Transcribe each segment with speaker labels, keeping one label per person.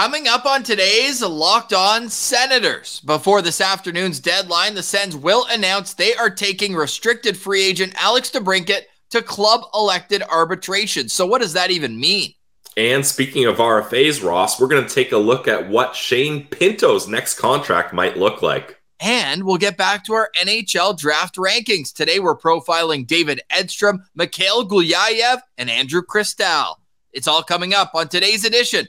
Speaker 1: Coming up on today's Locked On Senators. Before this afternoon's deadline, the Sens will announce they are taking restricted free agent Alex DeBrincat to club elected arbitration. So, what does that even mean?
Speaker 2: And speaking of RFAs, Ross, we're going to take a look at what Shane Pinto's next contract might look like.
Speaker 1: And we'll get back to our NHL draft rankings. Today, we're profiling David Edstrom, Mikhail Gulyayev, and Andrew Cristall. It's all coming up on today's edition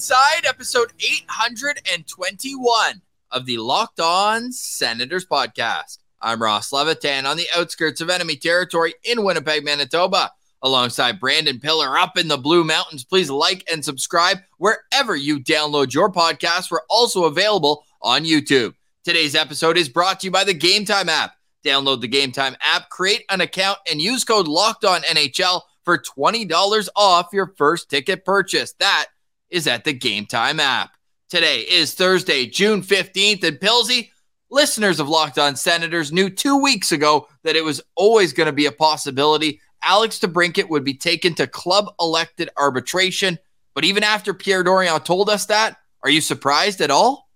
Speaker 1: Inside episode 821 of the Locked On Senators podcast. I'm Ross Levitan on the outskirts of enemy territory in Winnipeg, Manitoba, alongside Brandon Piller up in the Blue Mountains. Please like and subscribe wherever you download your podcast. We're also available on YouTube. Today's episode is brought to you by the Game Time app. Download the Game Time app, create an account, and use code Locked On NHL for $20 off your first ticket purchase. That is at the Game Time app. Today is Thursday, June 15th, and Pilsy, listeners of Locked On Senators knew two weeks ago that it was always going to be a possibility Alex DeBrincat would be taken to club elected arbitration. But even after Pierre Dorion told us that, are you surprised at all?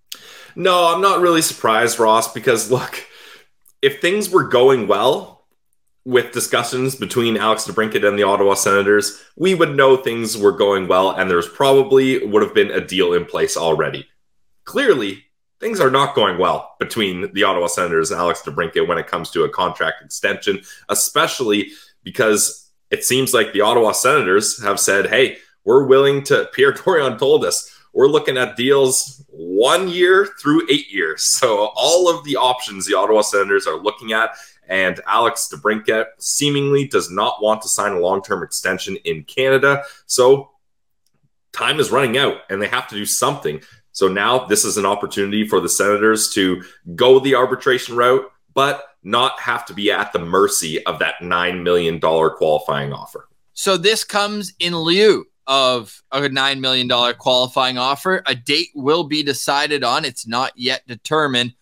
Speaker 2: No, I'm not really surprised, Ross, because look, if things were going well with discussions between Alex DeBrincat and the Ottawa Senators, we would know things were going well and there's probably would have been a deal in place already. Clearly, things are not going well between the Ottawa Senators and Alex DeBrincat when it comes to a contract extension, especially because it seems like the Ottawa Senators have said, hey, we're willing to, Pierre Dorion told us, we're looking at deals one year through eight years. So all of the options the Ottawa Senators are looking at, and Alex DeBrincat seemingly does not want to sign a long-term extension in Canada. So time is running out, and they have to do something. So now this is an opportunity for the Senators to go the arbitration route, but not have to be at the mercy of that $9 million qualifying offer.
Speaker 1: So this comes in lieu of a $9 million qualifying offer. A date will be decided on. It's not yet determined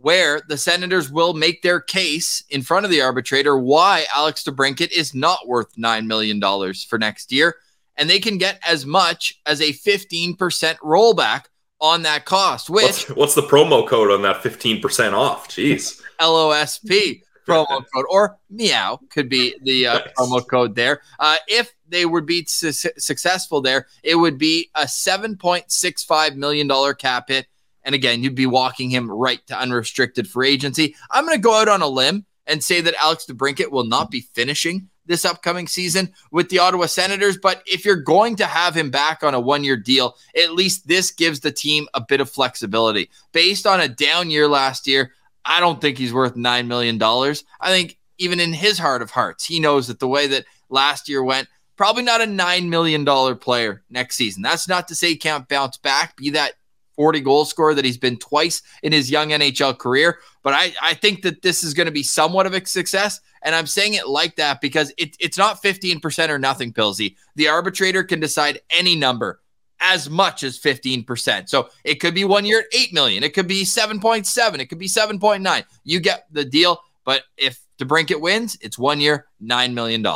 Speaker 1: where the Senators will make their case in front of the arbitrator why Alex DeBrincat is not worth $9 million for next year. And they can get as much as a 15% rollback on that cost, which.
Speaker 2: What's, what's the promo code on that 15% off? Jeez.
Speaker 1: LOSP promo code, or meow could be the uh, nice. promo code there. Uh, if they would be su- successful there, it would be a $7.65 million cap hit. And again, you'd be walking him right to unrestricted free agency. I'm going to go out on a limb and say that Alex DeBrincat will not be finishing this upcoming season with the Ottawa Senators. But if you're going to have him back on a one year deal, at least this gives the team a bit of flexibility. Based on a down year last year, I don't think he's worth $9 million. I think even in his heart of hearts, he knows that the way that last year went, probably not a $9 million player next season. That's not to say he can't bounce back, be that 40 goal scorer that he's been twice in his young NHL career. But I, I think that this is going to be somewhat of a success. And I'm saying it like that because it, it's not 15% or nothing, Pilsy. The arbitrator can decide any number as much as 15%. So it could be one year at 8 million. It could be 7.7. It could be 7.9. You get the deal. But if DeBrincat wins, it's one year, $9 million.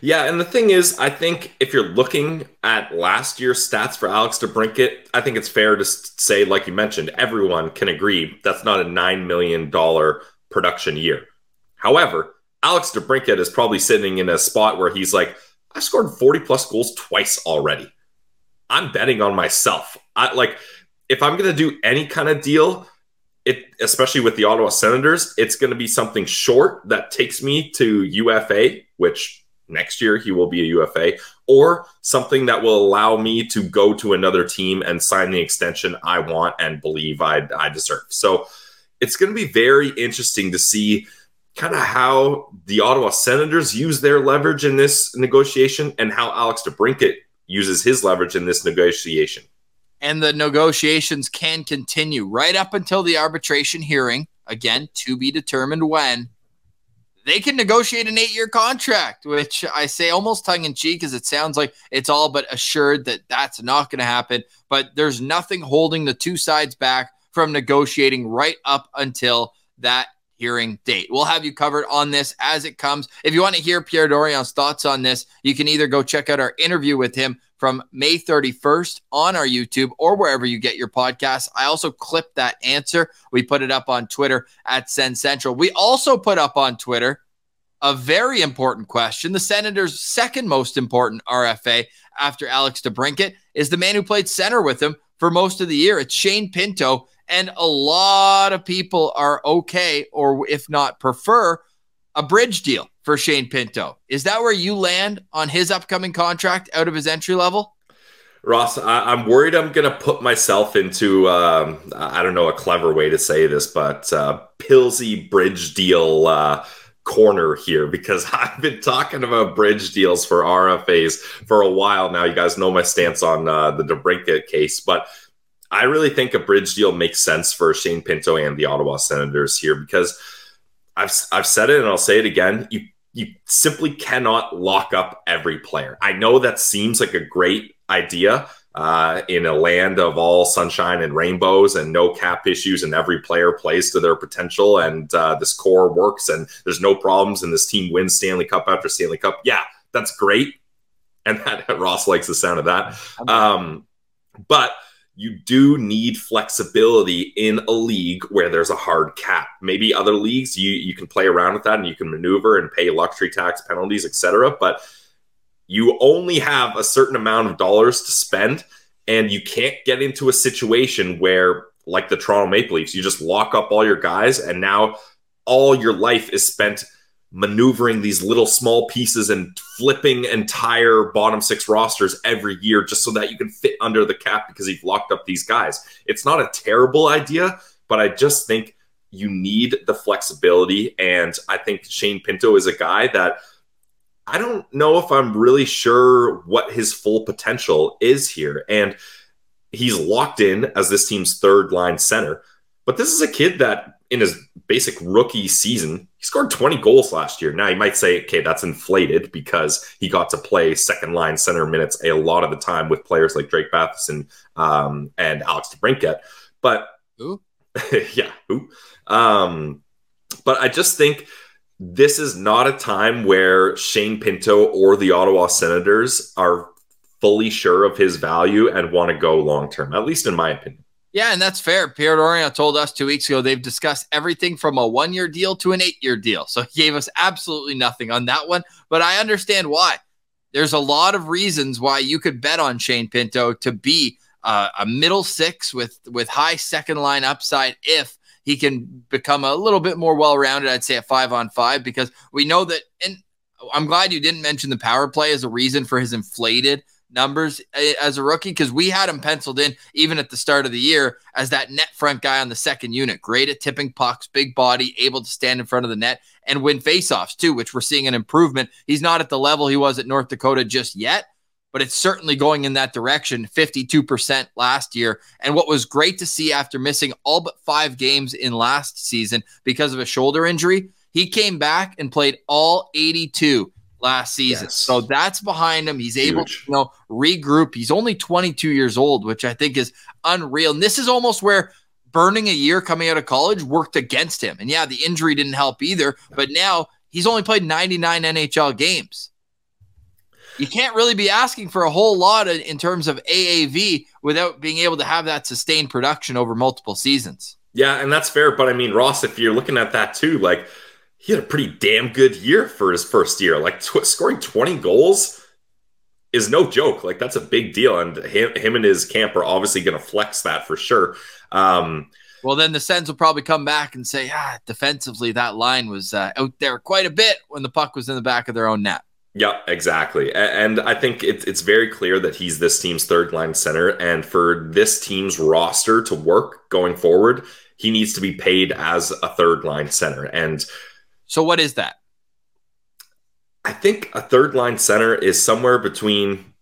Speaker 2: Yeah. And the thing is, I think if you're looking at last year's stats for Alex DeBrincat, I think it's fair to say, like you mentioned, everyone can agree that's not a $9 million production year. However, Alex DeBrincat is probably sitting in a spot where he's like, I scored 40 plus goals twice already. I'm betting on myself. I like if I'm going to do any kind of deal, it especially with the Ottawa Senators, it's going to be something short that takes me to UFA, which next year he will be a UFA, or something that will allow me to go to another team and sign the extension I want and believe I, I deserve. So it's going to be very interesting to see kind of how the Ottawa Senators use their leverage in this negotiation and how Alex DeBrincat uses his leverage in this negotiation.
Speaker 1: And the negotiations can continue right up until the arbitration hearing. Again, to be determined when they can negotiate an eight year contract, which I say almost tongue in cheek as it sounds like it's all but assured that that's not going to happen. But there's nothing holding the two sides back from negotiating right up until that hearing date. We'll have you covered on this as it comes. If you want to hear Pierre Dorion's thoughts on this, you can either go check out our interview with him from May 31st on our YouTube or wherever you get your podcasts. I also clipped that answer. We put it up on Twitter at Sens Central. We also put up on Twitter a very important question. The Senators' second most important RFA after Alex DeBrincat is the man who played center with him for most of the year. It's Shane Pinto. And a lot of people are okay, or if not prefer, a bridge deal for Shane Pinto. Is that where you land on his upcoming contract out of his entry level?
Speaker 2: Ross, I, am worried I'm going to put myself into, um, I don't know a clever way to say this, but uh, Pilsy bridge deal uh, corner here because I've been talking about bridge deals for RFAs for a while now. You guys know my stance on uh, the DeBrincat case, but I really think a bridge deal makes sense for Shane Pinto and the Ottawa Senators here because I've I've said it and I'll say it again. You you simply cannot lock up every player. I know that seems like a great idea uh, in a land of all sunshine and rainbows and no cap issues, and every player plays to their potential, and uh, this core works, and there's no problems, and this team wins Stanley Cup after Stanley Cup. Yeah, that's great, and that, Ross likes the sound of that. Um, but you do need flexibility in a league where there's a hard cap. Maybe other leagues you you can play around with that and you can maneuver and pay luxury tax penalties, etc. But you only have a certain amount of dollars to spend, and you can't get into a situation where, like the Toronto Maple Leafs, you just lock up all your guys, and now all your life is spent maneuvering these little small pieces and flipping entire bottom six rosters every year just so that you can fit under the cap because you've locked up these guys. It's not a terrible idea, but I just think you need the flexibility. And I think Shane Pinto is a guy that I don't know if I'm really sure what his full potential is here. And he's locked in as this team's third line center. But this is a kid that in his basic rookie season, he scored 20 goals last year. Now you might say, okay, that's inflated because he got to play second line center minutes a lot of the time with players like Drake Batherson um, and Alex DeBrincat. But
Speaker 1: who?
Speaker 2: yeah, who? Um, but I just think this is not a time where Shane Pinto or the Ottawa Senators are fully sure of his value and want to go long term, at least in my opinion.
Speaker 1: Yeah, and that's fair. Pierre Dorion told us two weeks ago they've discussed everything from a one year deal to an eight year deal. So he gave us absolutely nothing on that one, but I understand why. There's a lot of reasons why you could bet on Shane Pinto to be uh, a middle six with with high second line upside if he can become a little bit more well rounded. I'd say a five on five because we know that. And I'm glad you didn't mention the power play as a reason for his inflated numbers eh, as a rookie because we had him penciled in even at the start of the year as that net front guy on the second unit. Great at tipping pucks, big body, able to stand in front of the net and win faceoffs too, which we're seeing an improvement. He's not at the level he was at North Dakota just yet, but it's certainly going in that direction 52% last year. And what was great to see after missing all but five games in last season because of a shoulder injury, he came back and played all 82 last season. Yes. So that's behind him. He's able to you know regroup. He's only 22 years old, which I think is unreal. And this is almost where burning a year coming out of college worked against him. And yeah, the injury didn't help either, but now he's only played 99 NHL games. You can't really be asking for a whole lot in terms of AAV without being able to have that sustained production over multiple seasons.
Speaker 2: Yeah, and that's fair. But I mean, Ross, if you're looking at that too, like he had a pretty damn good year for his first year. Like tw- scoring 20 goals is no joke. Like that's a big deal. And him, him and his camp are obviously going to flex that for sure. Um,
Speaker 1: well, then the Sens will probably come back and say, ah, defensively, that line was uh, out there quite a bit when the puck was in the back of their own net.
Speaker 2: Yeah, exactly. And I think it's it's very clear that he's this team's third line center. And for this team's roster to work going forward, he needs to be paid as a third line center. And
Speaker 1: So what is that?
Speaker 2: I think a third line center is somewhere between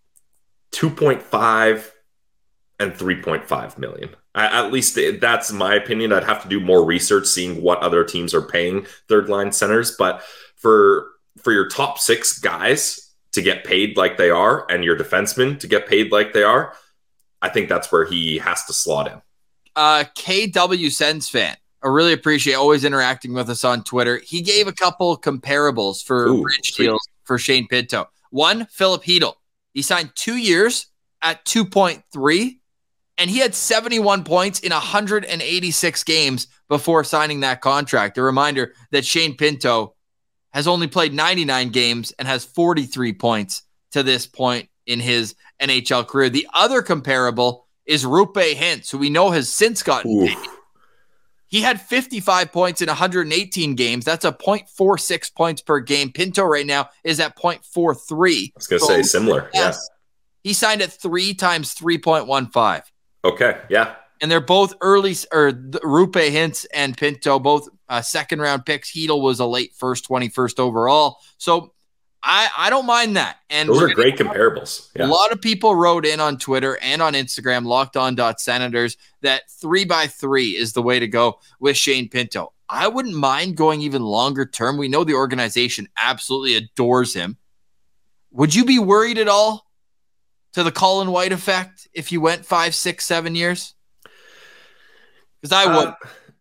Speaker 2: 2.5 and 3.5 million. At least that's my opinion. I'd have to do more research seeing what other teams are paying third line centers, but for for your top 6 guys to get paid like they are and your defensemen to get paid like they are, I think that's where he has to slot in.
Speaker 1: Uh KW Sens fan. I really appreciate always interacting with us on Twitter. He gave a couple comparables for
Speaker 2: Ooh,
Speaker 1: bridge
Speaker 2: sweet.
Speaker 1: deals for Shane Pinto. One, Filip Chytil. He signed two years at 2.3, and he had 71 points in 186 games before signing that contract. A reminder that Shane Pinto has only played 99 games and has 43 points to this point in his NHL career. The other comparable is Roope Hintz, who we know has since gotten
Speaker 2: Ooh.
Speaker 1: paid. He had 55 points in 118 games. That's a 0.46 points per game. Pinto right now is at 0.43.
Speaker 2: I was going to say similar. Yeah.
Speaker 1: Yes. He signed at three times 3.15.
Speaker 2: Okay. Yeah.
Speaker 1: And they're both early, or Roope Hintz and Pinto, both uh, second round picks. Chytil was a late first, 21st overall. So I, I don't mind that. And
Speaker 2: Those are great comparables.
Speaker 1: a lot of people wrote in on Twitter and on Instagram, locked on senators, that three by three is the way to go with Shane Pinto. I wouldn't mind going even longer term. We know the organization absolutely adores him. Would you be worried at all to the Colin White effect if you went five, six, seven years? Because I would.
Speaker 2: Uh,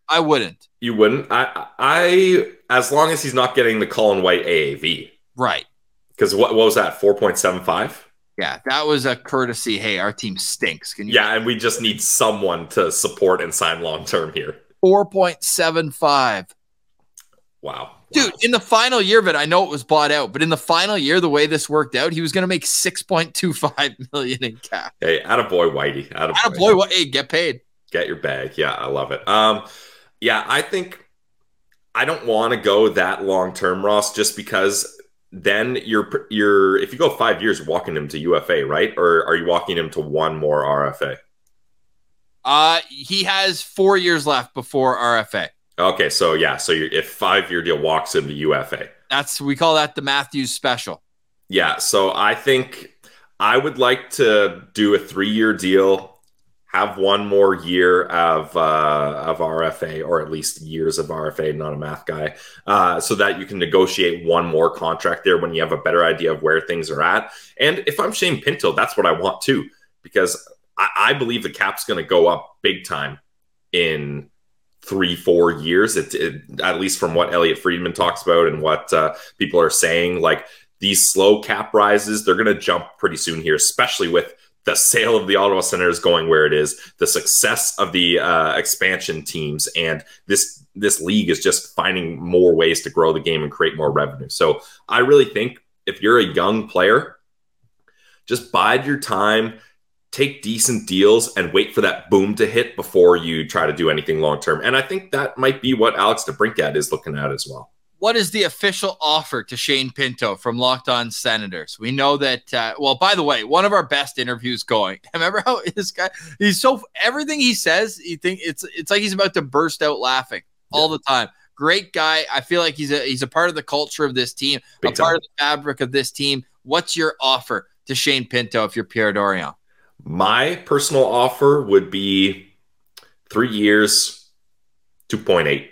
Speaker 1: I wouldn't.
Speaker 2: you wouldn't. I, I, as long as he's not getting the Colin White AAV,
Speaker 1: Right.
Speaker 2: Because what, what was that? 4.75?
Speaker 1: Yeah, that was a courtesy. Hey, our team stinks. Can you?
Speaker 2: Yeah. And we just need someone to support and sign long term here.
Speaker 1: Four point seven five.
Speaker 2: Wow.
Speaker 1: Dude, in the final year of it, I know it was bought out, but in the final year, the way this worked out, he was going to make six point two five million in cap.
Speaker 2: Hey, out of boy, Whitey. Out
Speaker 1: of boy? Hey, get paid.
Speaker 2: Get your bag. Yeah, I love it. Um, yeah, I think I don't want to go that long term, Ross, just because then you're you're if you go five years, walking him to UFA, right? Or are you walking him to one more RFA?
Speaker 1: Uh, he has four years left before RFA.
Speaker 2: Okay, so yeah, so if five year deal walks him to UFA.
Speaker 1: That's we call that the Matthews special.
Speaker 2: Yeah, so I think I would like to do a three year deal, have one more year of uh, of RFA, or at least years of RFA. Not a math guy, uh, so that you can negotiate one more contract there when you have a better idea of where things are at. And if I'm Shane Pinto, that's what I want too, because I, I believe the cap's going to go up big time in three, four years. It, it, at least from what Elliot Friedman talks about and what uh, people are saying, like these slow cap rises, they're going to jump pretty soon here, especially with the sale of the Ottawa Senators going where it is, the success of the uh, expansion teams, and this this league is just finding more ways to grow the game and create more revenue. So I really think if you're a young player, just bide your time, take decent deals, and wait for that boom to hit before you try to do anything long term. And I think that might be what Alex DeBrincat is looking at as well.
Speaker 1: What is the official offer to Shane Pinto from Locked On Senators? We know that. Uh, well, by the way, one of our best interviews going. Remember how this guy? He's so everything he says, you think it's it's like he's about to burst out laughing all the time. Great guy. I feel like he's a he's a part of the culture of this team,
Speaker 2: Big
Speaker 1: a part of the fabric of this team. What's your offer to Shane Pinto if you're Pierre Dorion?
Speaker 2: My personal offer would be three years, 2.8.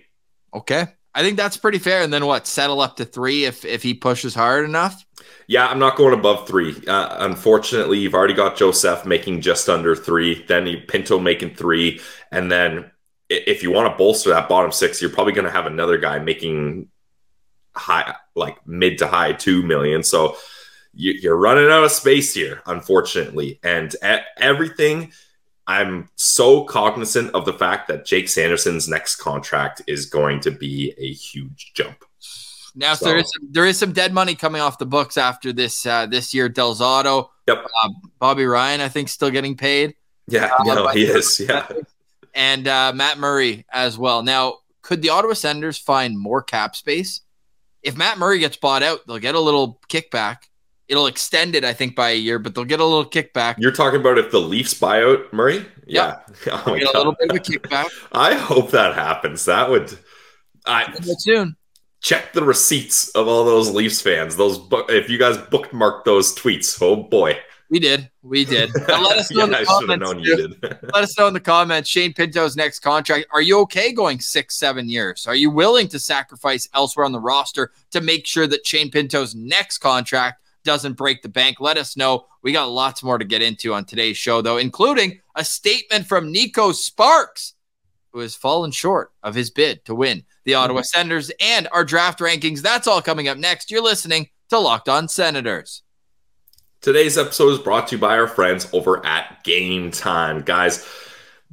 Speaker 1: Okay. I think that's pretty fair. And then what? Settle up to three if if he pushes hard enough.
Speaker 2: Yeah, I'm not going above three. Uh, unfortunately, you've already got Joseph making just under three, then Pinto making three, and then if you want to bolster that bottom six, you're probably going to have another guy making high, like mid to high two million. So you, you're running out of space here, unfortunately, and everything. I'm so cognizant of the fact that Jake Sanderson's next contract is going to be a huge jump.
Speaker 1: Now
Speaker 2: So-
Speaker 1: there is some, there is some dead money coming off the books after this uh, this year. Del Zotto,
Speaker 2: Yep.
Speaker 1: uh, Bobby Ryan, I think, still getting paid,
Speaker 2: Yeah,
Speaker 1: Uh,
Speaker 2: no, he is. Yeah.
Speaker 1: and uh, Matt Murray as well. Now, could the Ottawa Senators find more cap space if Matt Murray gets bought out? They'll get a little kickback. It'll extend it, I think, by a year, but they'll get a little kickback.
Speaker 2: You're talking about if the Leafs buy out Murray? Yeah. Oh
Speaker 1: a little bit of a kickback
Speaker 2: I hope that happens. That would I
Speaker 1: soon.
Speaker 2: check the receipts of all those Leafs fans. Those if you guys bookmarked those tweets, oh boy.
Speaker 1: We did. We did. Let us know
Speaker 2: yeah,
Speaker 1: in the
Speaker 2: I should have
Speaker 1: comments.
Speaker 2: known you did.
Speaker 1: Let us know in the comments. Shane Pinto's next contract. Are you okay going six, seven years? Are you willing to sacrifice elsewhere on the roster to make sure that Shane Pinto's next contract doesn't break the bank? Let us know. We got lots more to get into on today's show, though, including a statement from Neko Sparks, who has fallen short of his bid to win the mm-hmm. Ottawa Senators and our draft rankings. That's all coming up next. You're listening to Locked On Senators.
Speaker 2: Today's episode is brought to you by our friends over at Game Time. Guys,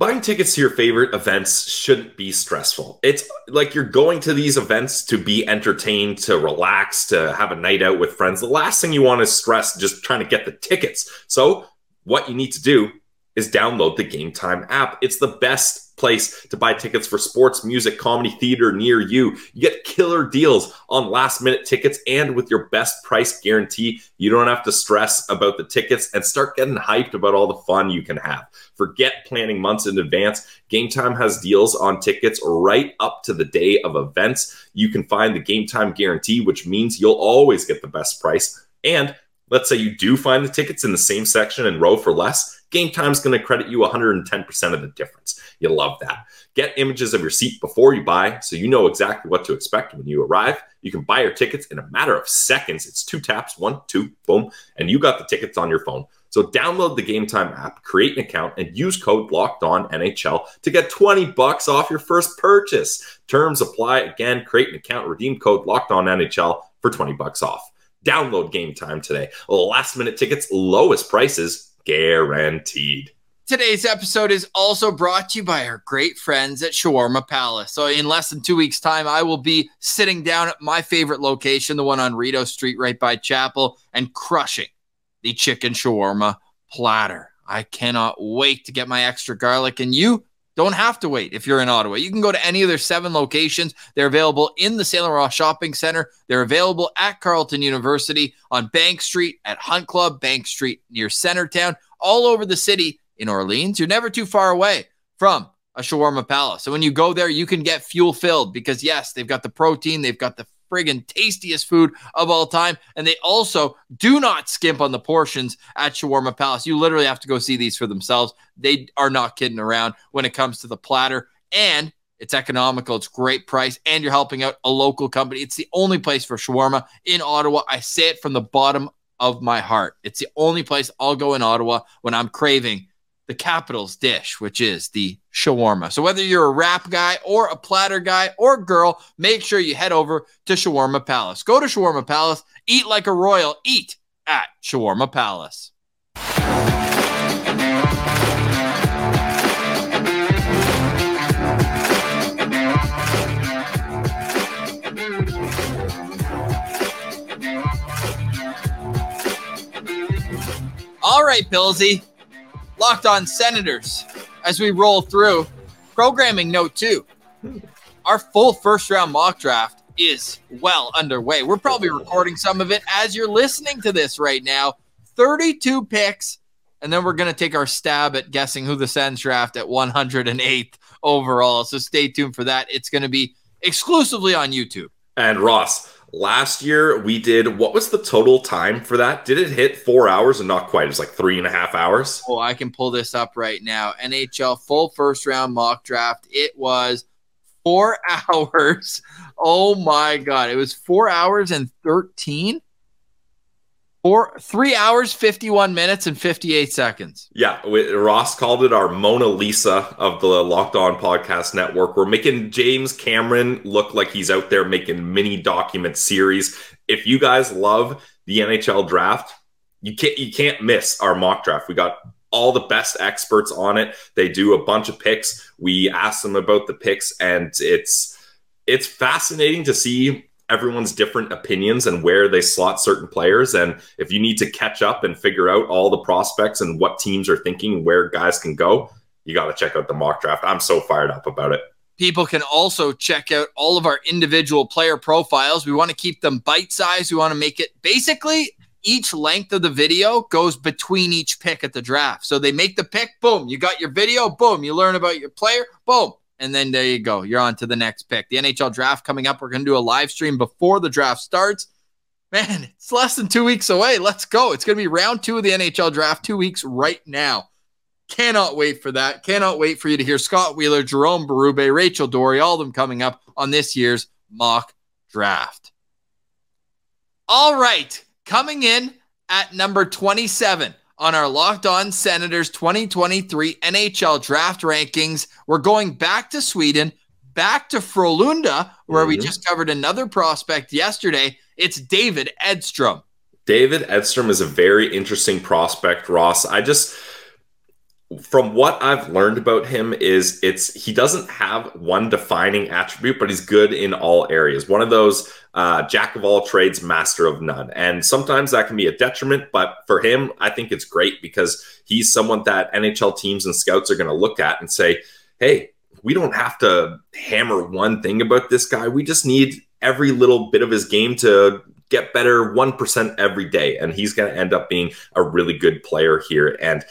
Speaker 2: buying tickets to your favorite events shouldn't be stressful. It's like you're going to these events to be entertained, to relax, to have a night out with friends. The last thing you want is stress just trying to get the tickets. So, what you need to do is download the Game Time app. It's the best place to buy tickets for sports, music, comedy, theater near you. You get killer deals on last minute tickets, and with your best price guarantee, you don't have to stress about the tickets and start getting hyped about all the fun you can have. Forget planning months in advance. Game Time has deals on tickets right up to the day of events. You can find the Game Time guarantee, which means you'll always get the best price. And let's say you do find the tickets in the same section and row for less. Game Time's going to credit you 110% of the difference. You love that. Get images of your seat before you buy so you know exactly what to expect when you arrive. You can buy your tickets in a matter of seconds. It's two taps, one, two, boom, and you got the tickets on your phone. So download the Game Time app, create an account, and use code Locked On NHL to get 20 bucks off your first purchase. Terms apply. Again, create an account, redeem code Locked On NHL for 20 bucks off. Download Game Time today. Last minute tickets, lowest prices guaranteed.
Speaker 1: Today's episode is also brought to you by our great friends at Shawarma Palace. So, in less than two weeks' time, I will be sitting down at my favorite location, the one on Rideau Street, right by Chapel, and crushing the chicken shawarma platter. I cannot wait to get my extra garlic, and you don't have to wait if you're in Ottawa. You can go to any of their seven locations. They're available in the Saint Laurent Shopping Center. They're available at Carleton University, on Bank Street, at Hunt Club, Bank Street near Centertown, all over the city in Orleans. You're never too far away from a shawarma palace. So when you go there, you can get fuel filled because, yes, they've got the protein, they've got the friggin' tastiest food of all time. And they also do not skimp on the portions at Shawarma Palace. You literally have to go see these for themselves. They are not kidding around when it comes to the platter. And it's economical. It's great price, and you're helping out a local company. It's the only place for shawarma in Ottawa. I say it from the bottom of my heart. It's the only place I'll go in Ottawa when I'm craving the capital's dish, which is the shawarma. So whether you're a wrap guy or a platter guy or girl, make sure you head over to Shawarma Palace. Go to Shawarma Palace, eat like a royal, eat at Shawarma Palace. All right, Pillsy. Locked on Senators. As we roll through, programming note two. Our full first round mock draft is well underway. We're probably recording some of it as you're listening to this right now. 32 picks, and then we're going to take our stab at guessing who the Sens draft at 108th overall. So stay tuned for that. It's going to be exclusively on YouTube.
Speaker 2: And Ross, last year we did what was the total time for that? Did it hit four hours and not quite? It was like three and a half hours.
Speaker 1: Oh, I can pull this up right now. NHL full first round mock draft. It was four hours. Oh my god. It was four hours and 13. Four three hours, 51 minutes, and 58 seconds.
Speaker 2: Yeah, we, Ross called it our Mona Lisa of the Locked On Podcast Network. We're making James Cameron look like he's out there making mini document series. If you guys love the NHL draft, you can't you can't miss our mock draft. We got all the best experts on it. They do a bunch of picks. We ask them about the picks, and it's it's fascinating to see everyone's different opinions and where they slot certain players. And if you need to catch up and figure out all the prospects and what teams are thinking, where guys can go, you got to check out the mock draft. I'm so fired up about it.
Speaker 1: People can also check out all of our individual player profiles. We want to keep them bite sized. We want to make it basically each length of the video goes between each pick at the draft. So they make the pick, boom, you got your video, boom, you learn about your player, boom. And then there you go. You're on to the next pick. The NHL draft coming up. We're going to do a live stream before the draft starts. Man, it's less than two weeks away. Let's go. It's going to be round two of the NHL draft, two weeks right now. Cannot wait for that. Cannot wait for you to hear Scott Wheeler, Jerome Berube, Rachel Doerrie, all of them coming up on this year's mock draft. All right, coming in at number 27 on our Locked On Senators 2023 NHL draft rankings. We're going back to Sweden, back to Frölunda, where mm-hmm. we just covered another prospect yesterday. It's David Edstrom.
Speaker 2: David Edstrom is a very interesting prospect, Ross. I just from what I've learned about him is it's he doesn't have one defining attribute, but he's good in all areas. One of those uh, jack of all trades, master of none, and sometimes that can be a detriment. But for him, I think it's great because he's someone that NHL teams and scouts are going to look at and say, "Hey, we don't have to hammer one thing about this guy. We just need every little bit of his game to get better 1% every day. And he's going to end up being a really good player here. And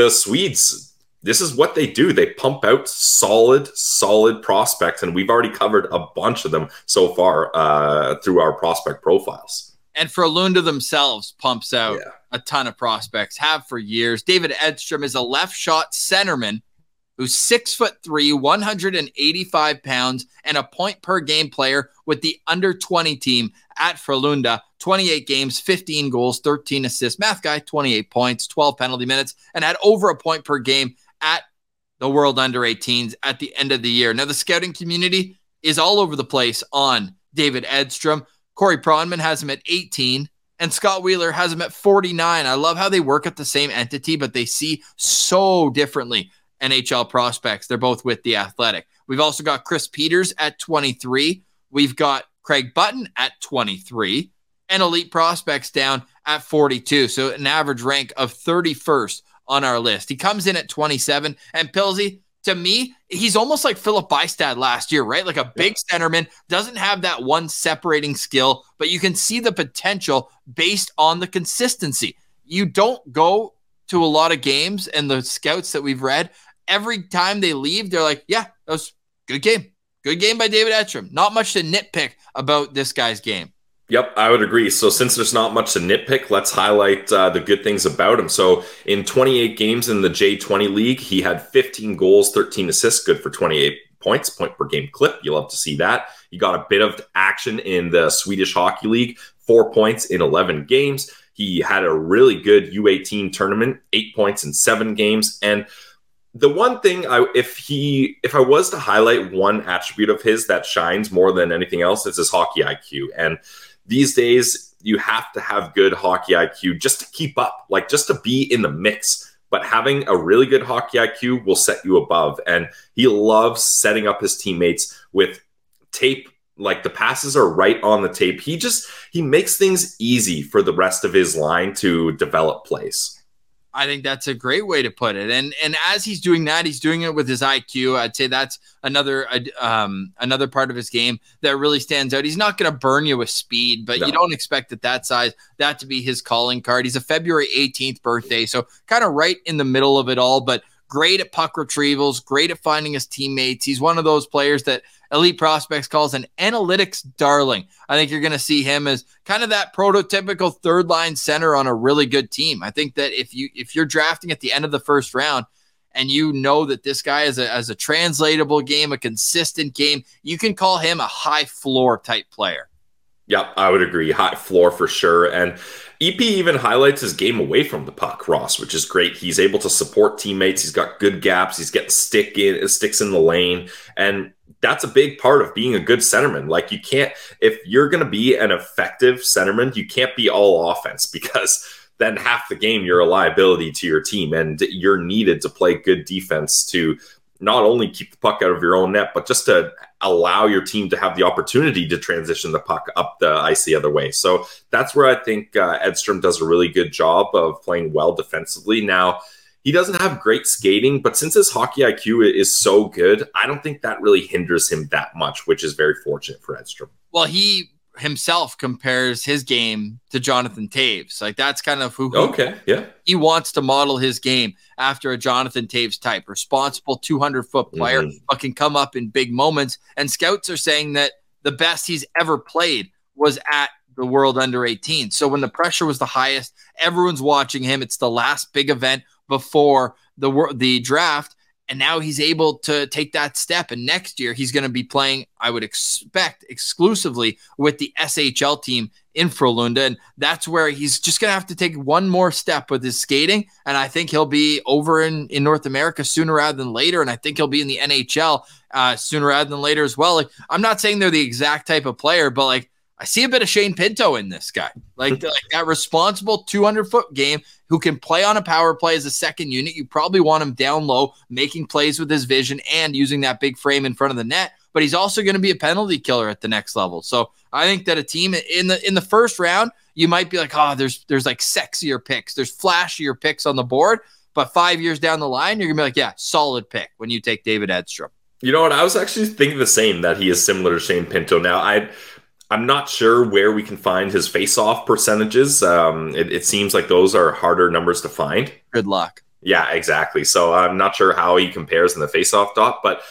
Speaker 2: the Swedes, this is what they do. They pump out solid, solid prospects, and we've already covered a bunch of them so far uh, through our prospect profiles.
Speaker 1: And for Frölunda themselves pumps out yeah. a ton of prospects, have for years. David Edstrom is a left shot centerman who's six foot three, 185 pounds, and a point per game player with the under 20 team at Frölunda. 28 games, 15 goals, 13 assists. Math guy, 28 points, 12 penalty minutes, and had over a point per game at the World Under 18s at the end of the year. Now, the scouting community is all over the place on David Edstrom. Corey Pronman has him at 18, and Scott Wheeler has him at 49. I love how they work at the same entity, but they see so differently NHL prospects. They're both with the Athletic. We've also got Chris Peters at 23. We've got Craig Button at 23 and elite prospects down at 42. So an average rank of 31st on our list. He comes in at 27 and Pilsy, to me, he's almost like Filip Bystedt last year, right? Like a big centerman, doesn't have that one separating skill, but you can see the potential based on the consistency. You don't go to a lot of games and the scouts that we've read every time they leave, they're like, yeah, that was good game. Good game by David Edstrom. Not much to nitpick about this guy's game.
Speaker 2: Yep, I would agree. So, since there's not much to nitpick, let's highlight uh, the good things about him. So, in 28 games in the J20 League, he had 15 goals, 13 assists, good for 28 points, point per game clip. You love to see that. He got a bit of action in the Swedish Hockey League, four points in 11 games. He had a really good U18 tournament, eight points in seven games. And the one thing I if he if I was to highlight one attribute of his that shines more than anything else, it's his hockey IQ. And these days you have to have good hockey IQ just to keep up, like just to be in the mix. But having a really good hockey IQ will set you above. And he loves setting up his teammates with tape like the passes are right on the tape. He just he makes things easy for the rest of his line to develop plays.
Speaker 1: I think that's a great way to put it. And and as he's doing that, he's doing it with his IQ. I'd say that's another um, another part of his game that really stands out. He's not going to burn you with speed, but no. you don't expect at that size that to be his calling card. He's a February 18th birthday, so kind of right in the middle of it all, but great at puck retrievals, great at finding his teammates. He's one of those players that Elite Prospects calls an analytics darling. I think you're going to see him as kind of that prototypical third line center on a really good team. I think that if you if you're drafting at the end of the first round and you know that this guy is a, as a translatable game, a consistent game, you can call him a high floor type player.
Speaker 2: Yep, I would agree. High floor for sure. And EP even highlights his game away from the puck, Ross, which is great. He's able to support teammates. He's got good gaps. He's getting stick in sticks in the lane, and that's a big part of being a good centerman. Like you can't if you're going to be an effective centerman, you can't be all offense because then half the game you're a liability to your team, and you're needed to play good defense to not only keep the puck out of your own net, but just to allow your team to have the opportunity to transition the puck up the ice the other way. So that's where I think uh, Edstrom does a really good job of playing well defensively. Now, he doesn't have great skating, but since his hockey IQ is so good, I don't think that really hinders him that much, which is very fortunate for Edstrom.
Speaker 1: Well, he himself compares his game to Jonathan Toews. Like that's kind of who
Speaker 2: Okay, yeah.
Speaker 1: he wants to model his game after a Jonathan Toews type, responsible 200 foot player,
Speaker 2: Mhm.
Speaker 1: but can come up in big moments. And scouts are saying that the best he's ever played was at the World Under 18. So when the pressure was the highest, everyone's watching him. It's the last big event before the the draft. And now he's able to take that step. And next year, he's going to be playing, I would expect, exclusively with the SHL team in Frölunda. And that's where he's just going to have to take one more step with his skating. And I think he'll be over in, in North America sooner rather than later. And I think he'll be in the NHL uh, sooner rather than later as well. Like, I'm not saying they're the exact type of player, but like, I see a bit of Shane Pinto in this guy, like, like that responsible 200 foot game who can play on a power play as a second unit. You probably want him down low, making plays with his vision and using that big frame in front of the net. But he's also going to be a penalty killer at the next level. So I think that a team in the in the first round, you might be like, oh, there's there's like sexier picks, there's flashier picks on the board. But five years down the line, you're gonna be like, yeah, solid pick when you take David Edstrom.
Speaker 2: You know what? I was actually thinking the same that he is similar to Shane Pinto. Now, I I'm not sure where we can find his face-off percentages. Um, it, it seems like those are harder numbers to find.
Speaker 1: Good luck.
Speaker 2: Yeah, exactly. So I'm not sure how he compares in the face-off dot, but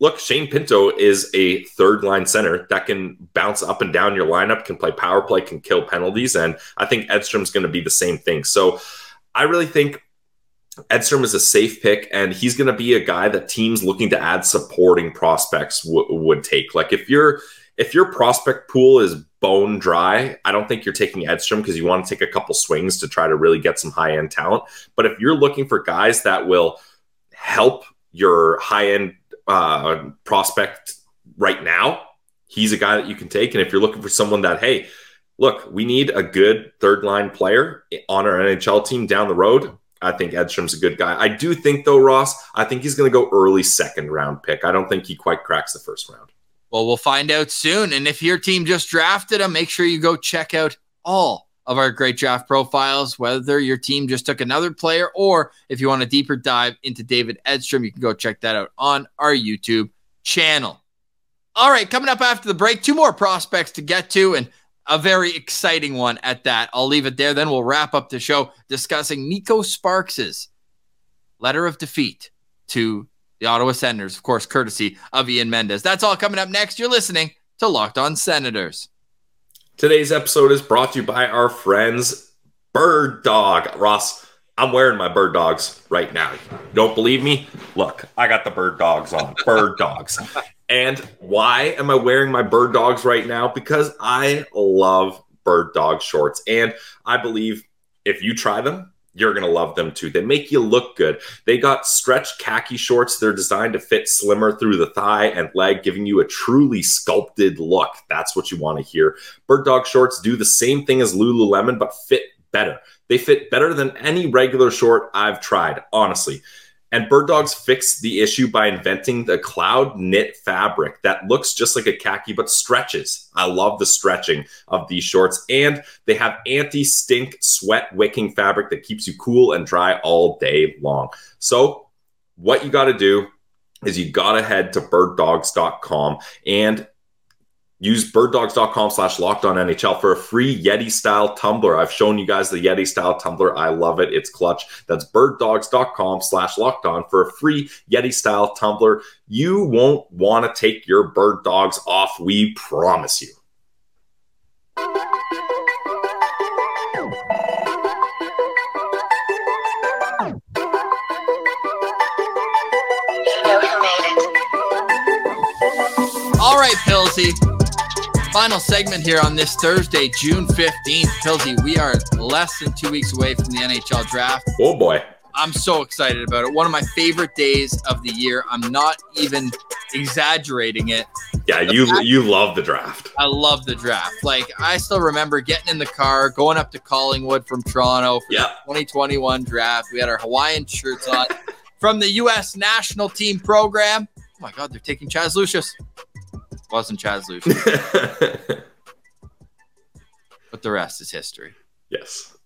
Speaker 2: look, Shane Pinto is a third line center that can bounce up and down your lineup, can play power play, can kill penalties, and I think Edstrom's going to be the same thing. So I really think Edstrom is a safe pick, and he's going to be a guy that teams looking to add supporting prospects w- would take. Like if you're if your prospect pool is bone dry, I don't think you're taking Edstrom because you want to take a couple swings to try to really get some high end talent. But if you're looking for guys that will help your high end uh, prospect right now, he's a guy that you can take. And if you're looking for someone that, hey, look, we need a good third line player on our NHL team down the road. I think Edstrom's a good guy. I do think, though, Ross, I think he's going to go early second round pick. I don't think he quite cracks the first round.
Speaker 1: Well, we'll find out soon. And if your team just drafted him, make sure you go check out all of our great draft profiles, whether your team just took another player or if you want a deeper dive into David Edstrom, you can go check that out on our YouTube channel. All right, coming up after the break, two more prospects to get to and a very exciting one at that. I'll leave it there. Then we'll wrap up the show discussing Neko Sparks's letter of defeat to the Ottawa Senators, of course, courtesy of Ian Mendes. That's all coming up next. You're listening to Locked On Senators.
Speaker 2: Today's episode is brought to you by our friends Bird Dog. Ross, I'm wearing my bird dogs right now. Don't believe me? Look, I got the bird dogs on. Bird dogs. And why am I wearing my bird dogs right now? Because I love bird dog shorts. And I believe if you try them, you're going to love them too. They make you look good. They got stretch khaki shorts. They're designed to fit slimmer through the thigh and leg, giving you a truly sculpted look. That's what you want to hear. Bird dog shorts do the same thing as Lululemon, but fit better. They fit better than any regular short I've tried, honestly. And Bird Dogs fixed the issue by inventing the cloud knit fabric that looks just like a khaki but stretches. I love the stretching of these shorts. And they have anti stink sweat wicking fabric that keeps you cool and dry all day long. So, what you got to do is you got to head to birddogs.com and Use birddogs.com slash locked on NHL for a free Yeti style tumbler. I've shown you guys the Yeti style tumbler. I love it. It's clutch. That's birddogs.com slash locked on for a free Yeti style tumbler. You won't want to take your bird dogs off. We promise you.
Speaker 1: All right, Pilsy. Final segment here on this Thursday, June 15th. Pilsy, we are less than two weeks away from the NHL draft.
Speaker 2: Oh boy.
Speaker 1: I'm so excited about it. One of my favorite days of the year. I'm not even exaggerating it.
Speaker 2: Yeah, you you love the draft.
Speaker 1: I love the draft. Like I still remember getting in the car, going up to Collingwood from Toronto for the 2021 draft. We had our Hawaiian shirts on from the U.S. national team program. Oh my God, they're taking Chaz Lucius. Wasn't Chaz Lucius, but the rest is history.
Speaker 2: yes.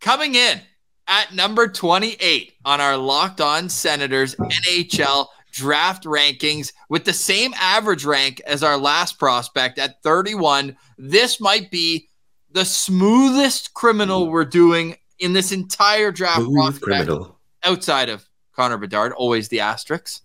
Speaker 1: Coming in at number 28 on our Locked On Senators NHL draft rankings with the same average rank as our last prospect at 31. This might be the smoothest criminal we're doing in this entire draft
Speaker 2: criminal.
Speaker 1: outside of Connor Bedard, always the asterisks.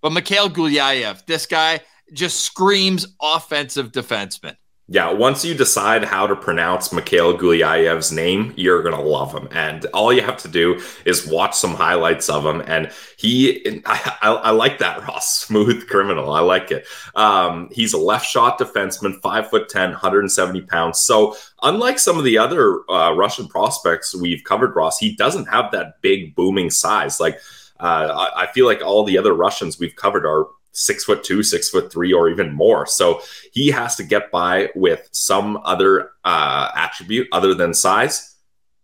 Speaker 1: But Mikhail Gulyayev, this guy just screams offensive defenseman.
Speaker 2: Yeah, once you decide how to pronounce Mikhail Gulyayev's name, you're gonna love him. And all you have to do is watch some highlights of him. And he, I, I, I like that Ross, smooth criminal. I like it. Um, he's a left shot defenseman, five foot 10, 170 pounds. So unlike some of the other uh, Russian prospects we've covered, Ross, he doesn't have that big booming size. Like uh, I, I feel like all the other Russians we've covered are six foot two, six foot three, or even more. So he has to get by with some other uh, attribute other than size.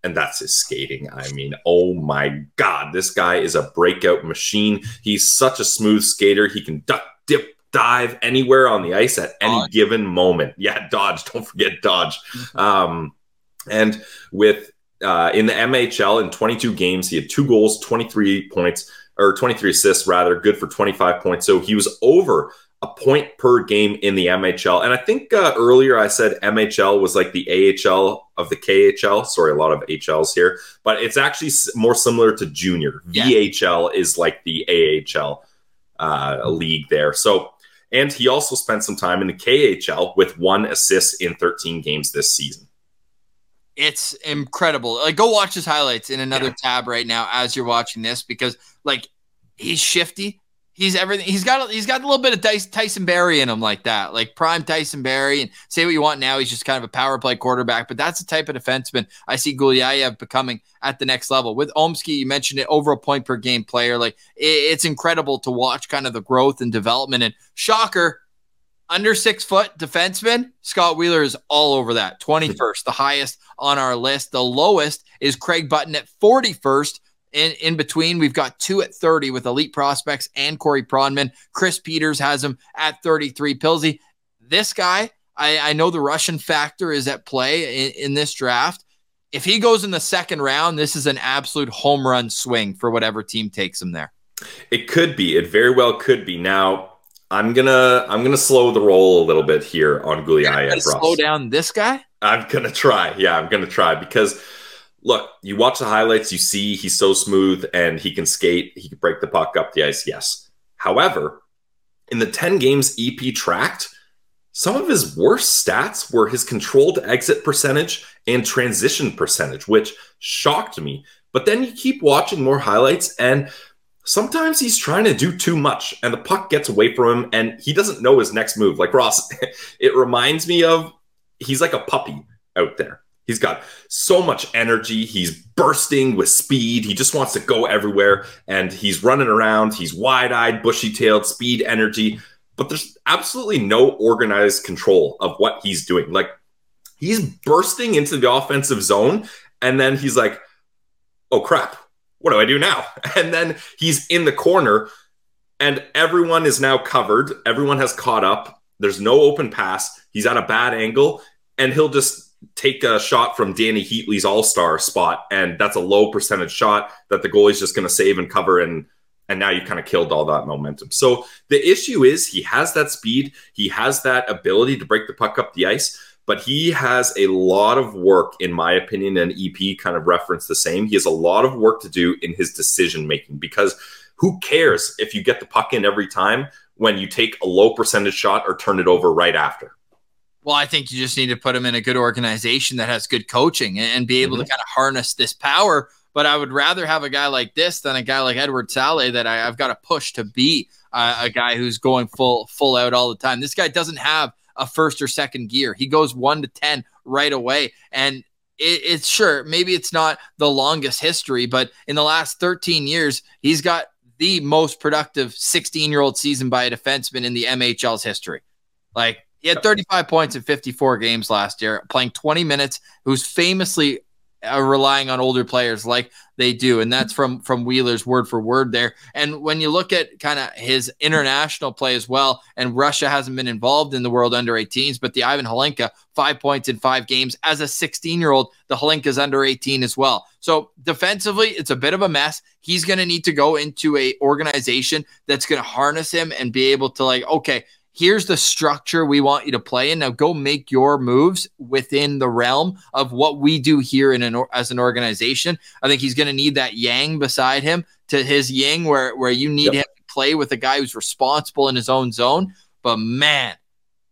Speaker 2: And that's his skating. I mean, oh my God, this guy is a breakout machine. He's such a smooth skater. He can duck, dip, dive anywhere on the ice at any
Speaker 1: Dodge.
Speaker 2: given moment. Yeah, dodge. Don't forget dodge. Um, and with uh, in the MHL in 22 games, he had two goals, 23 points, or 23 assists rather, good for 25 points. So he was over a point per game in the MHL. And I think uh, earlier I said MHL was like the AHL of the KHL. Sorry, a lot of HLs here, but it's actually more similar to junior.
Speaker 1: Yeah.
Speaker 2: VHL is like the AHL uh, league there. So, and he also spent some time in the KHL with one assist in 13 games this season.
Speaker 1: It's incredible. Like, go watch his highlights in another
Speaker 2: Yeah.
Speaker 1: tab right now as you're watching this because, like, he's shifty. He's everything. He's got. A, he's got a little bit of Tyson, Tyson Barrie in him, like that, like prime Tyson Barrie. And say what you want now, he's just kind of a power play quarterback. But that's the type of defenseman I see Gulyayev becoming at the next level. With Omsky, you mentioned it, over a point per game player. Like it, it's incredible to watch kind of the growth and development. And shocker, under six foot defenseman, Scott Wheeler is all over that. 21st, the highest on our list. The lowest is Craig Button at 41st. In, in between, we've got two at 30 with elite prospects and Corey Pronman. Chris Peters has him at 33. Pilsy, this guy, I, I know the Russian factor is at play in, in this draft. If he goes in the second round, this is an absolute home run swing for whatever team takes him there.
Speaker 2: It could be. It very well could be. Now, I'm gonna I'm gonna slow the roll a little bit here on Gulyayev.
Speaker 1: Slow down this guy.
Speaker 2: I'm gonna try. Yeah, I'm gonna try because look, you watch the highlights, you see he's so smooth and he can skate, he can break the puck up the ice. Yes. However, in the 10 games EP tracked, some of his worst stats were his controlled exit percentage and transition percentage, which shocked me. But then you keep watching more highlights and sometimes he's trying to do too much and the puck gets away from him and he doesn't know his next move. Like Ross, it reminds me of he's like a puppy out there. He's got so much energy. He's bursting with speed. He just wants to go everywhere and he's running around. He's wide eyed, bushy tailed, speed, energy. But there's absolutely no organized control of what he's doing. Like he's bursting into the offensive zone and then he's like, oh crap, what do I do now? And then he's in the corner and everyone is now covered. Everyone has caught up. There's no open pass. He's at a bad angle and he'll just take a shot from Dany Heatley's all-star spot and that's a low percentage shot that the goalie's just going to save and cover and and now you kind of killed all that momentum. So the issue is he has that speed, he has that ability to break the puck up the ice, but he has a lot of work in my opinion and EP kind of referenced the same. He has a lot of work to do in his decision making because who cares if you get the puck in every time when you take a low percentage shot or turn it over right after?
Speaker 1: Well, I think you just need to put him in a good organization that has good coaching and, be able to kind of harness this power. But I would rather have a guy like this than a guy like Eduard Sale that I, I've got to push to be uh, a guy who's going full full out all the time. This guy doesn't have a first or second gear. He goes one to ten right away, and it, it's sure maybe it's not the longest history, but in the last 13 years, he's got the most productive 16 year old season by a defenseman in the MHL's history. Like he had 35 points in 54 games last year, playing 20 minutes, who's famously uh, relying on older players like they do, and that's from from Wheeler's word for word there. And when you look at kind of his international play as well, and Russia hasn't been involved in the World Under 18s, but the Ivan Hlinka five points in five games as a 16 year old. The Hlinka's under 18 as well. So defensively, it's a bit of a mess. He's going to need to go into a organization that's going to harness him and be able to like, okay here's the structure we want you to play in. Now go make your moves within the realm of what we do here in an as an organization. I think he's going to need that yang beside him to his yang where where you need yep. him to play with a guy who's responsible in his own zone. But man,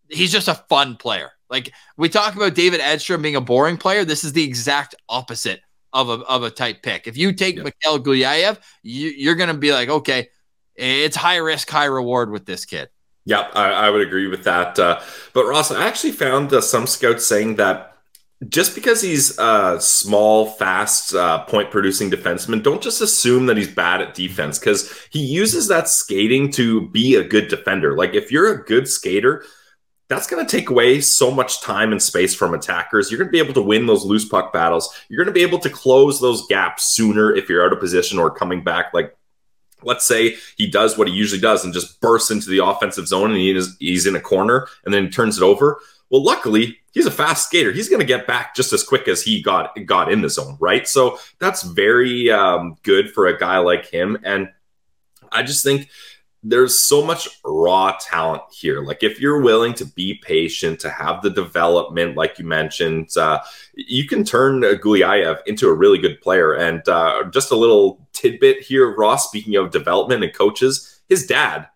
Speaker 1: he's just a fun player. Like we talk about David Edstrom being a boring player, this is the exact opposite of a of a type pick. If you take yep. Mikhail Gulyayev, you, you're going to be like, okay, it's high risk, high reward with this kid.
Speaker 2: Yeah, I, I, would agree with that. Uh, but Ross, I actually found uh, some scouts saying that just because he's a small, fast, uh, point producing defenseman, don't just assume that he's bad at defense because he uses that skating to be a good defender. Like if you're a good skater, that's going to take away so much time and space from attackers. You're going to be able to win those loose puck battles. You're going to be able to close those gaps sooner if you're out of position or coming back like let's say he does what he usually does and just bursts into the offensive zone and he is, he's in a corner and then turns it over. Well, luckily, he's a fast skater. He's going to get back just as quick as he got got in the zone, right? So that's very um, good for a guy like him. And I just think there's so much raw talent here. Like if you're willing to be patient, to have the development, like you mentioned, uh, you can turn Gulyayev into a really good player. And uh, just a little tidbit here, Ross. Speaking of development and coaches, his dad,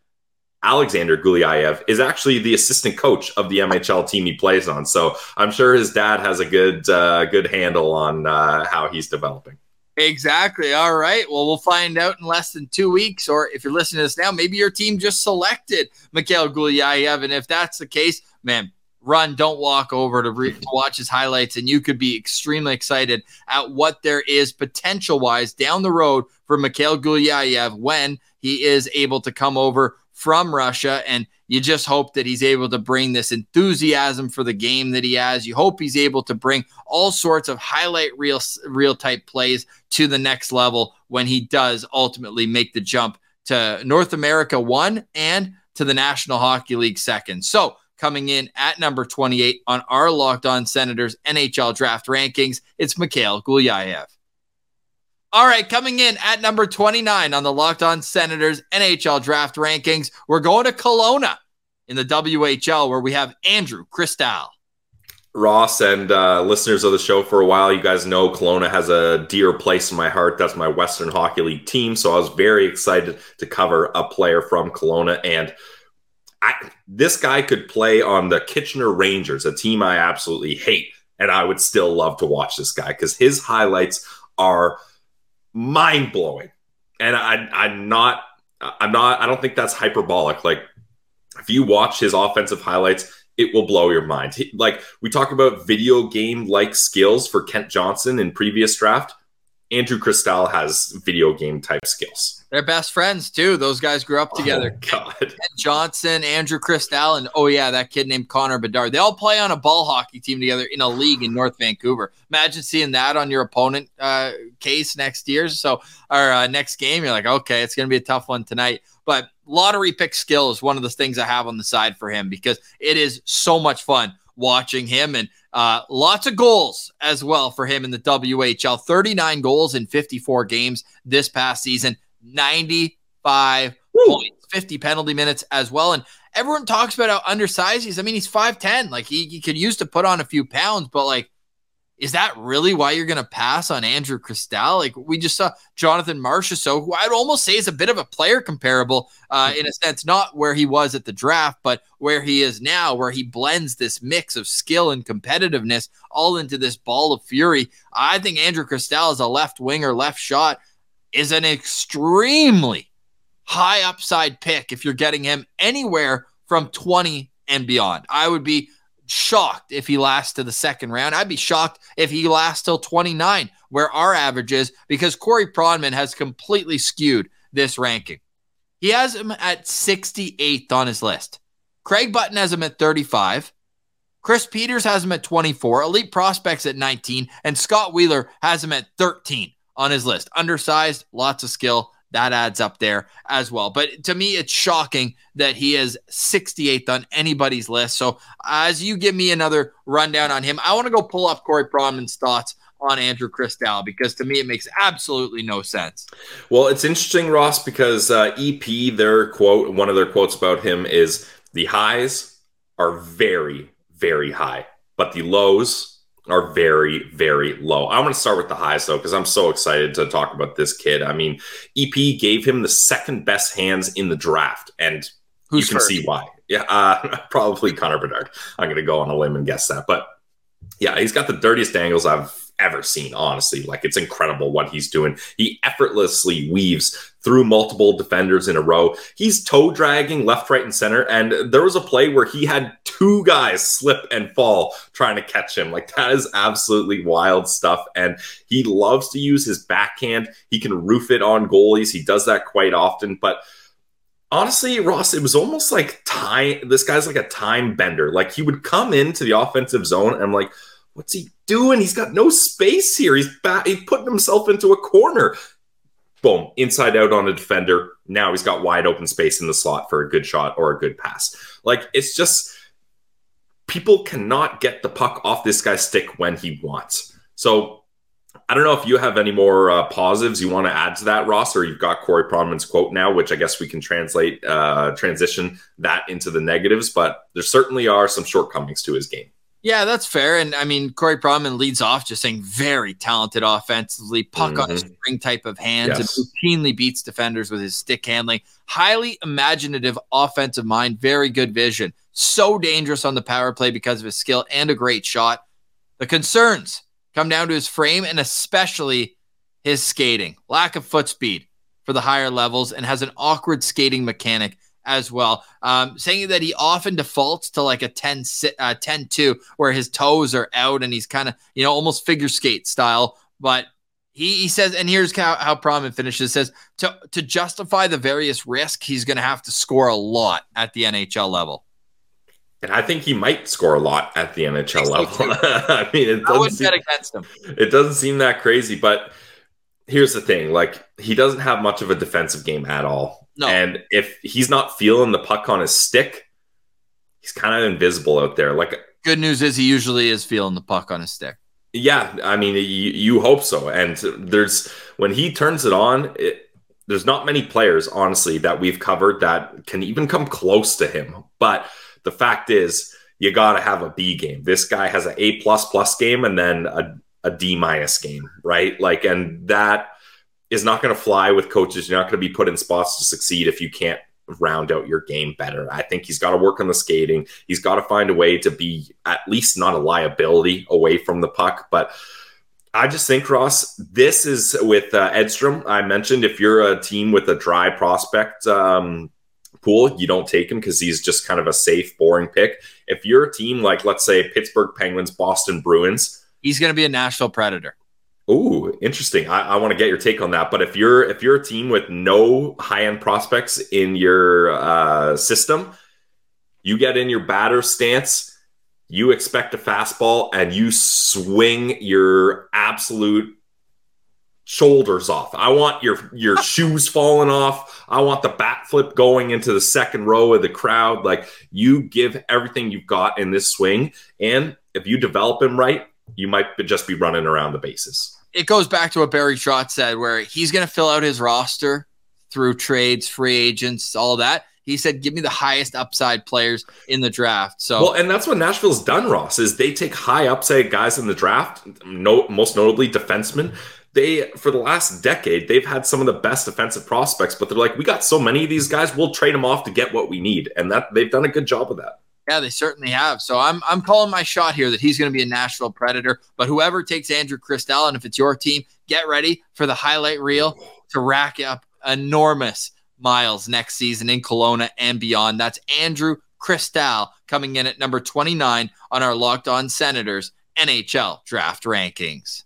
Speaker 2: Alexander Gulyayev, is actually the assistant coach of the MHL team he plays on. So I'm sure his dad has a good uh, good handle on uh, how he's developing.
Speaker 1: Exactly. All right. Well, we'll find out in less than two weeks. Or if you're listening to this now, maybe your team just selected Mikhail Gulyayev. And if that's the case, man, run, don't walk over to, re- to watch his highlights. And you could be extremely excited at what there is potential wise down the road for Mikhail Gulyayev when he is able to come over from Russia and you just hope that he's able to bring this enthusiasm for the game that he has. You hope he's able to bring all sorts of highlight real real type plays to the next level when he does ultimately make the jump to North America 1 and to the National Hockey League second. So, coming in at number 28 on our Locked On Senators NHL draft rankings, it's Mikhail Gulyayev. All right, coming in at number 29 on the Locked On Senators NHL draft rankings, we're going to Kelowna in the WHL where we have Andrew Cristall.
Speaker 2: Ross and uh, listeners of the show for a while, you guys know Kelowna has a dear place in my heart. That's my Western Hockey League team. So I was very excited to cover a player from Kelowna. And I, this guy could play on the Kitchener Rangers, a team I absolutely hate. And I would still love to watch this guy because his highlights are – mind blowing. And I, I'm not, I'm not, I don't think that's hyperbolic. Like, if you watch his offensive highlights, it will blow your mind. He, like, we talk about video game like skills for Kent Johnson in previous draft. Andrew Cristall has video game type skills.
Speaker 1: They're best friends too. Those guys grew up together.
Speaker 2: Oh, God.
Speaker 1: Johnson, Andrew Cristall, and oh yeah, that kid named Connor Bedard. They all play on a ball hockey team together in a league in North Vancouver. Imagine seeing that on your opponent uh, case next year. So our uh, next game, you're like, okay, it's going to be a tough one tonight. But lottery pick skill is one of the things I have on the side for him because it is so much fun watching him and uh, lots of goals as well for him in the WHL. 39 goals in 54 games this past season, 95 Woo. points, 50 penalty minutes as well. And everyone talks about how undersized he is. I mean, he's 5'10. Like he, he could use to put on a few pounds, but like is that really why you're going to pass on Andrew Cristall? Like we just saw Jonathan Marchessault, who I'd almost say is a bit of a player comparable uh, in a sense, not where he was at the draft, but where he is now, where he blends this mix of skill and competitiveness all into this ball of fury. I think Andrew Cristall is a left winger, left shot is an extremely high upside pick if you're getting him anywhere from 20 and beyond. I would be shocked if he lasts to the second round. I'd be shocked if he lasts till 29, where our average is, because Corey Pronman has completely skewed this ranking. He has him at 68th on his list. Craig Button has him at 35. Chris Peters has him at 24, Elite Prospects at 19, and Scott Wheeler has him at 13 on his list. Undersized, lots of skill. That adds up there as well. But to me, it's shocking that he is 68th on anybody's list. So as you give me another rundown on him, I want to go pull up Corey Pronman's thoughts on Andrew Cristall because to me it makes absolutely no sense.
Speaker 2: Well, it's interesting, Ross, because uh, EP, their quote, one of their quotes about him is the highs are very, very high, but the lows are very, very low. I want to start with the highs though, because I'm so excited to talk about this kid. I mean, EP gave him the second best hands in the draft, and Who's you can first? see why. Yeah, uh, probably Connor Bedard. I'm going to go on a limb and guess that, but yeah, he's got the dirtiest angles I've ever seen, honestly. Like it's incredible what he's doing. He effortlessly weaves through multiple defenders in a row. He's toe dragging left, right, and center. And there was a play where he had two guys slip and fall trying to catch him. Like that is absolutely wild stuff. And he loves to use his backhand. He can roof it on goalies. He does that quite often. But honestly, Ross, it was almost like time. This guy's like a time bender. Like he would come into the offensive zone and like, what's he doing? He's got no space here. He's he's putting himself into a corner. Boom, inside out on a defender. Now he's got wide open space in the slot for a good shot or a good pass. Like it's just people cannot get the puck off this guy's stick when he wants. So I don't know if you have any more uh, positives you want to add to that, Ross, or you've got Corey Pronman's quote now, which I guess we can translate, uh, transition that into the negatives. But there certainly are some shortcomings to his game.
Speaker 1: Yeah, that's fair. And I mean, Corey Pronman leads off just saying very talented offensively, puck mm-hmm. on a string type of hands, yes. and routinely beats defenders with his stick handling. Highly imaginative offensive mind, very good vision. So dangerous on the power play because of his skill and a great shot. The concerns come down to his frame and especially his skating. Lack of foot speed for the higher levels and has an awkward skating mechanic as well, um, saying that he often defaults to like a 10, uh, 10 2 where his toes are out and he's kind of, you know, almost figure skate style. But he, he says, and here's how, how Pronman finishes says to, to justify the various risk, he's going to have to score a lot at the NHL level.
Speaker 2: And I think he might score a lot at the NHL level. I mean, it doesn't, seem, against him. it doesn't seem that crazy, but here's the thing like he doesn't have much of a defensive game at all no. And if he's not feeling the puck on his stick, he's kind of invisible out there. Like
Speaker 1: good news is he usually is feeling the puck on his stick.
Speaker 2: Yeah, I mean, you, you hope so. And there's when he turns it on, it, there's not many players, honestly, that we've covered that can even come close to him. But the fact is, you got to have a B game. This guy has an A plus plus game and then a, a D minus game, right? Like, and that is not going to fly with coaches. You're not going to be put in spots to succeed if you can't round out your game better. I think he's got to work on the skating. He's got to find a way to be at least not a liability away from the puck. But I just think, Ross, this is with uh, Edstrom. I mentioned if you're a team with a dry prospect um, pool, you don't take him because he's just kind of a safe, boring pick. If you're a team like, let's say, Pittsburgh Penguins, Boston Bruins,
Speaker 1: he's going to be a Nashville Predator.
Speaker 2: Ooh, interesting. I, I want to get your take on that. But if you're if you're a team with no high end prospects in your uh, system, you get in your batter stance, you expect a fastball, and you swing your absolute shoulders off. I want your your shoes falling off. I want the bat flip going into the second row of the crowd. Like you give everything you've got in this swing, and if you develop him right, you might just be running around the bases
Speaker 1: it goes back to what Barry Trotz said, where he's going to fill out his roster through trades, free agents, all that. He said, "Give me the highest upside players in the draft." So,
Speaker 2: well, and that's what Nashville's done. Ross is they take high upside guys in the draft. No, most notably defensemen. They for the last decade they've had some of the best defensive prospects, but they're like, we got so many of these guys, we'll trade them off to get what we need, and that they've done a good job of that.
Speaker 1: Yeah, they certainly have. So I'm I'm calling my shot here that he's going to be a Nashville Predator. But whoever takes Andrew Cristall, and if it's your team, get ready for the highlight reel to rack up enormous miles next season in Kelowna and beyond. That's Andrew Cristall coming in at number 29 on our Locked On Senators NHL draft rankings.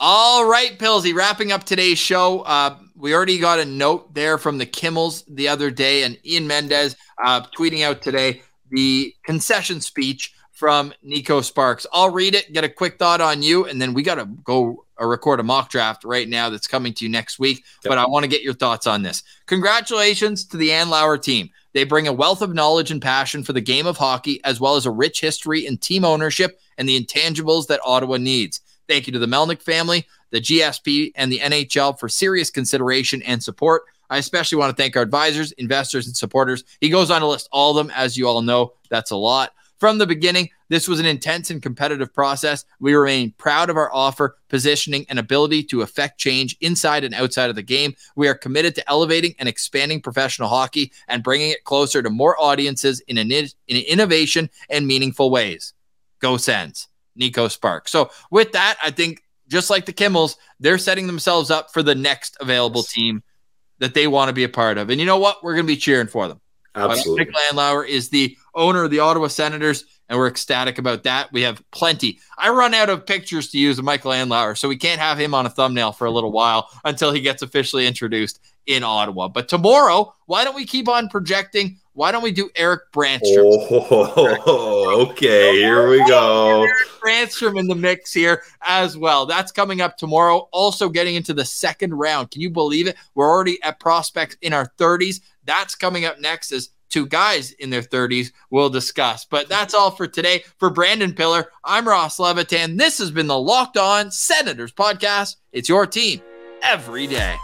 Speaker 1: All right, Pilsy, wrapping up today's show. Uh, we already got a note there from the Kimmels the other day, and Ian Mendes uh, tweeting out today the concession speech from Neko Sparks. I'll read it, get a quick thought on you, and then we got to go uh, record a mock draft right now that's coming to you next week.
Speaker 2: Yep.
Speaker 1: But I want to get your thoughts on this. Congratulations to the Andlauer team. They bring a wealth of knowledge and passion for the game of hockey, as well as a rich history in team ownership and the intangibles that Ottawa needs. Thank you to the Melnyk family, the GSP, and the NHL for serious consideration and support. I especially want to thank our advisors, investors, and supporters. He goes on to list all of them. As you all know, that's a lot. From the beginning, this was an intense and competitive process. We remain proud of our offer, positioning, and ability to affect change inside and outside of the game. We are committed to elevating and expanding professional hockey and bringing it closer to more audiences in, an, in innovation and meaningful ways. Go Sens, Neko Spark. So, with that, I think just like the Kimmels, they're setting themselves up for the next available team that they want to be a part of. And you know what? We're going to be cheering for them.
Speaker 2: Absolutely.
Speaker 1: Mike Andlauer is the owner of the Ottawa Senators, and we're ecstatic about that. We have plenty. I run out of pictures to use of Michael Andlauer, so we can't have him on a thumbnail for a little while until he gets officially introduced in Ottawa. But tomorrow, why don't we keep on projecting? Why don't we do Erik Brannstrom?
Speaker 2: Oh, okay. Here we go.
Speaker 1: Brandstrom in the mix here as well. That's coming up tomorrow. Also getting into the second round. Can you believe it? We're already at prospects in our 30s. That's coming up next as two guys in their 30s we'll discuss. But that's all for today. For Brandon Piller, I'm Ross Levitan. This has been the Locked On Senators podcast. It's your team every day.